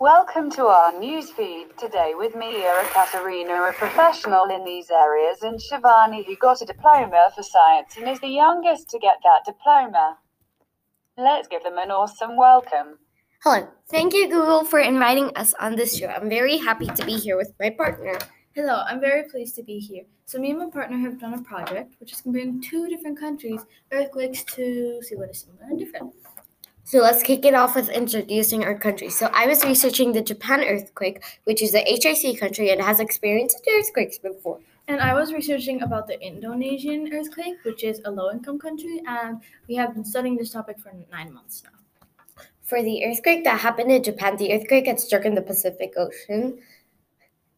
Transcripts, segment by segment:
Welcome to our newsfeed today with me, Katerina, a professional in these areas, and Shivani, who got a diploma for science and is the youngest to get that diploma. Let's give them an awesome welcome. Hello. Thank you, Google, for inviting us on this show. I'm very happy to be here with my partner. Hello, I'm very pleased to be here. So, me and my partner have done a project which is comparing two different countries' earthquakes to see what is similar and different. So let's kick it off with introducing our country. So I was researching the Japan earthquake, which is a HIC country and has experienced earthquakes before. And I was researching about the Indonesian earthquake, which is a low income country, and we have been studying this topic for nine months now. For the earthquake that happened in Japan, the earthquake had struck in the Pacific Ocean.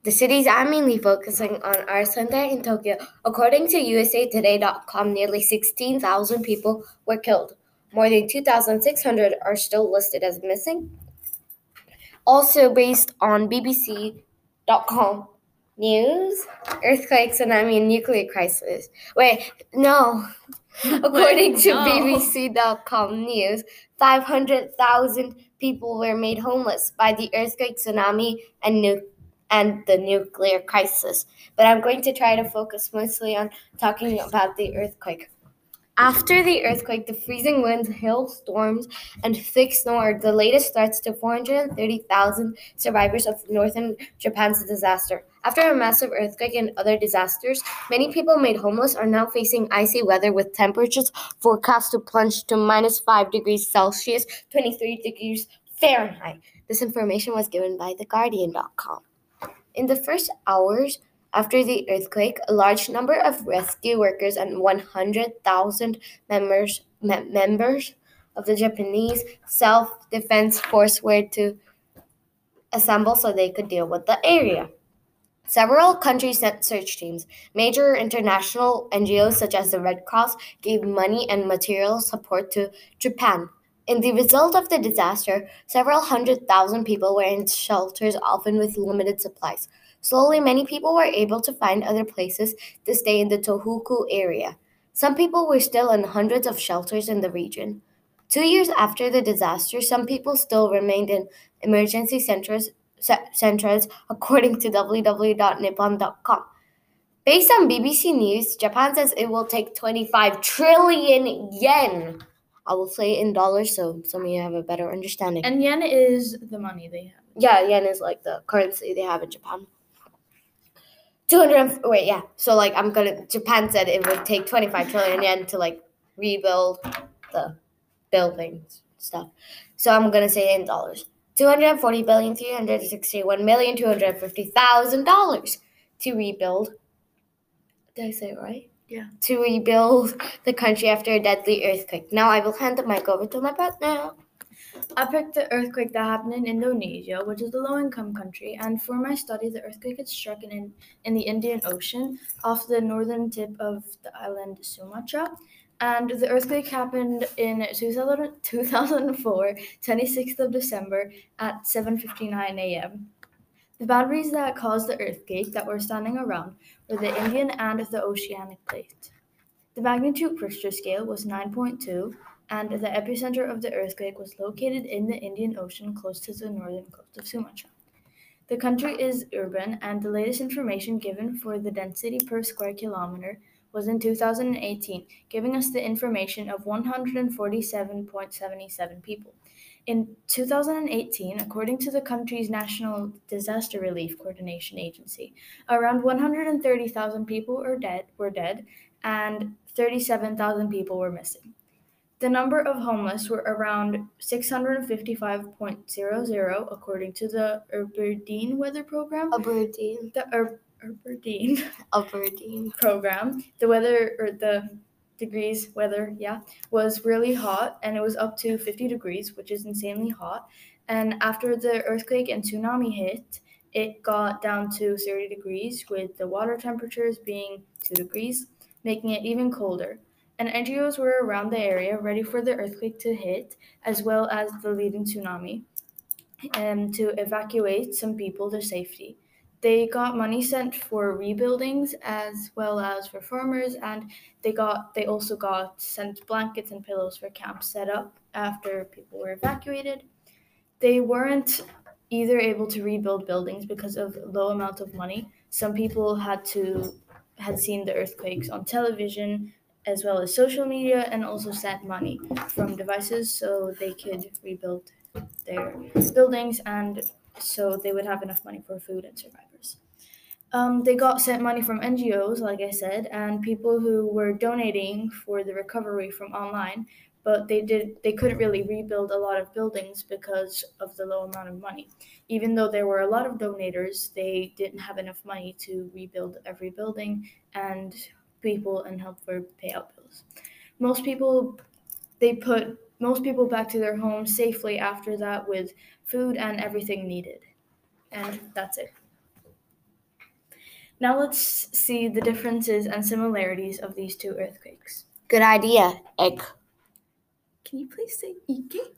The cities I'm mainly focusing on are Sendai and Tokyo. According to USAToday.com, nearly 16,000 people were killed. More than 2,600 are still listed as missing. Also, based on BBC.com news, earthquake, tsunami, and nuclear crisis. Wait, no. According to no. BBC.com news, 500,000 people were made homeless by the earthquake, tsunami, and nu- and the nuclear crisis. But I'm going to try to focus mostly on talking about the earthquake. After the earthquake, the freezing winds, hailstorms, and thick snow are the latest threats to 430,000 survivors of northern Japan's disaster. After a massive earthquake and other disasters, many people made homeless are now facing icy weather with temperatures forecast to plunge to minus 5 degrees Celsius, 23 degrees Fahrenheit. This information was given by TheGuardian.com. In the first hours, after the earthquake, a large number of rescue workers and 100,000 members, me- members of the Japanese Self Defense Force were to assemble so they could deal with the area. Several countries sent search teams. Major international NGOs such as the Red Cross gave money and material support to Japan. In the result of the disaster, several hundred thousand people were in shelters, often with limited supplies. Slowly, many people were able to find other places to stay in the Tohoku area. Some people were still in hundreds of shelters in the region. Two years after the disaster, some people still remained in emergency centers, centers according to www.nippon.com. Based on BBC News, Japan says it will take 25 trillion yen. I will say in dollars so some of you have a better understanding. And yen is the money they have. Yeah, yen is like the currency they have in Japan. 200 wait yeah. So like i'm gonna japan said it would take 25 trillion yen to like rebuild the buildings stuff. So i'm gonna say in dollars. 240 billion 361 million 250 thousand dollars to rebuild did i say it right? Yeah. To rebuild the country after a deadly earthquake. Now i will hand the mic over to my partner I picked the earthquake that happened in Indonesia, which is a low income country, and for my study, the earthquake had struck in, in the Indian Ocean off the northern tip of the island Sumatra. And the earthquake happened in 2000, 2004, 26th of December at 7.59 a.m. The boundaries that caused the earthquake that were standing around were the Indian and the oceanic plate. The magnitude Richter scale was 9.2, and the epicenter of the earthquake was located in the Indian Ocean close to the northern coast of Sumatra. The country is urban, and the latest information given for the density per square kilometer was in 2018, giving us the information of 147.77 people. In 2018, according to the country's National Disaster Relief Coordination Agency, around 130,000 people were dead, were dead and 37,000 people were missing. The number of homeless were around 655.00 according to the Aberdeen Weather Program. Aberdeen. The Ur- Aberdeen. Aberdeen program. The weather or the degrees weather, yeah, was really hot and it was up to 50 degrees, which is insanely hot. And after the earthquake and tsunami hit, it got down to 30 degrees with the water temperatures being 2 degrees, making it even colder and NGOs were around the area ready for the earthquake to hit, as well as the leading tsunami, and um, to evacuate some people to safety. They got money sent for rebuildings as well as for farmers, and they got they also got sent blankets and pillows for camps set up after people were evacuated. They weren't either able to rebuild buildings because of low amount of money. Some people had to had seen the earthquakes on television as well as social media and also sent money from devices so they could rebuild their buildings and so they would have enough money for food and survivors. Um, they got sent money from NGOs, like I said, and people who were donating for the recovery from online, but they did they couldn't really rebuild a lot of buildings because of the low amount of money. Even though there were a lot of donators, they didn't have enough money to rebuild every building and people and help for payout bills. Most people they put most people back to their homes safely after that with food and everything needed. And that's it. Now let's see the differences and similarities of these two earthquakes. Good idea, Ek. Can you please say Ike?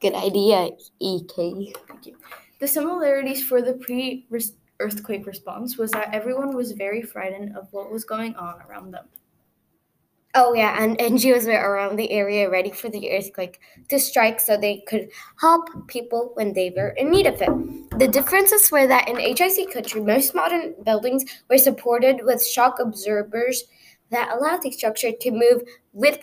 Good idea, EK. Thank you. The similarities for the pre earthquake response was that everyone was very frightened of what was going on around them. Oh yeah, and NGOs were around the area ready for the earthquake to strike so they could help people when they were in need of it. The differences were that in HIC country, most modern buildings were supported with shock absorbers that allowed the structure to move with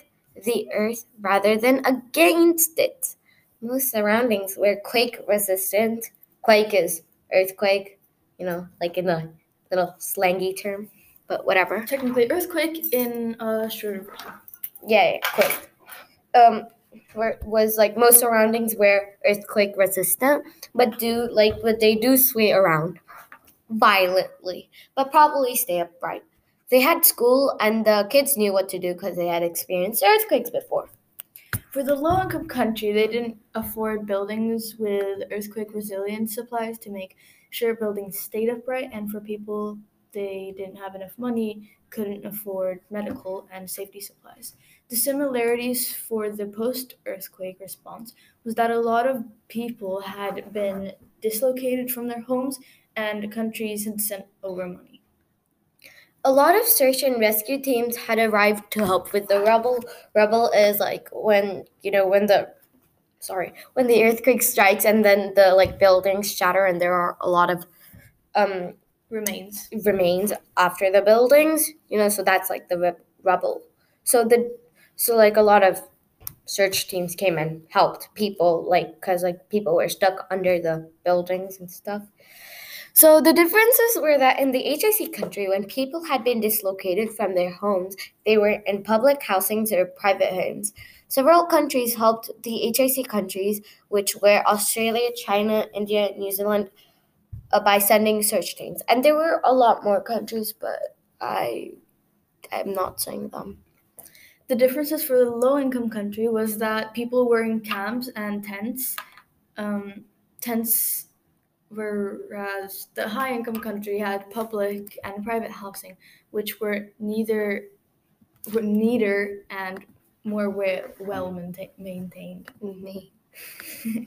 the earth rather than against it. Most surroundings were quake resistant. Quake is earthquake, you know, like in a little slangy term but whatever. Technically, earthquake in a shorter version. Yeah, yeah, quake. Um, where was like most surroundings were earthquake resistant, but do like but they do sway around violently, but probably stay upright. They had school, and the kids knew what to do because they had experienced earthquakes before. For the low income country, they didn't afford buildings with earthquake resilient supplies to make sure buildings stayed upright, and for people they didn't have enough money, couldn't afford medical and safety supplies. The similarities for the post earthquake response was that a lot of people had been dislocated from their homes and countries had sent over money. A lot of search and rescue teams had arrived to help with the rubble. Rubble is like when, you know, when the sorry, when the earthquake strikes and then the like buildings shatter and there are a lot of um remains. remains after the buildings you know so that's like the rubble. So the so like a lot of search teams came and helped people like because like people were stuck under the buildings and stuff so the differences were that in the hic country when people had been dislocated from their homes they were in public housings or private homes several countries helped the hic countries which were australia china india new zealand uh, by sending search teams. And there were a lot more countries, but I am not saying them. The differences for the low income country was that people were in camps and tents. Um, tents, whereas the high income country had public and private housing, which were neither were neater and more well maintained. Me.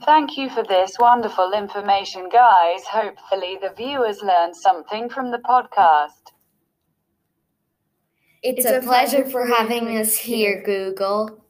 Thank you for this wonderful information, guys. Hopefully, the viewers learned something from the podcast. It's, it's a, a, pleasure, pleasure for having us here, Google.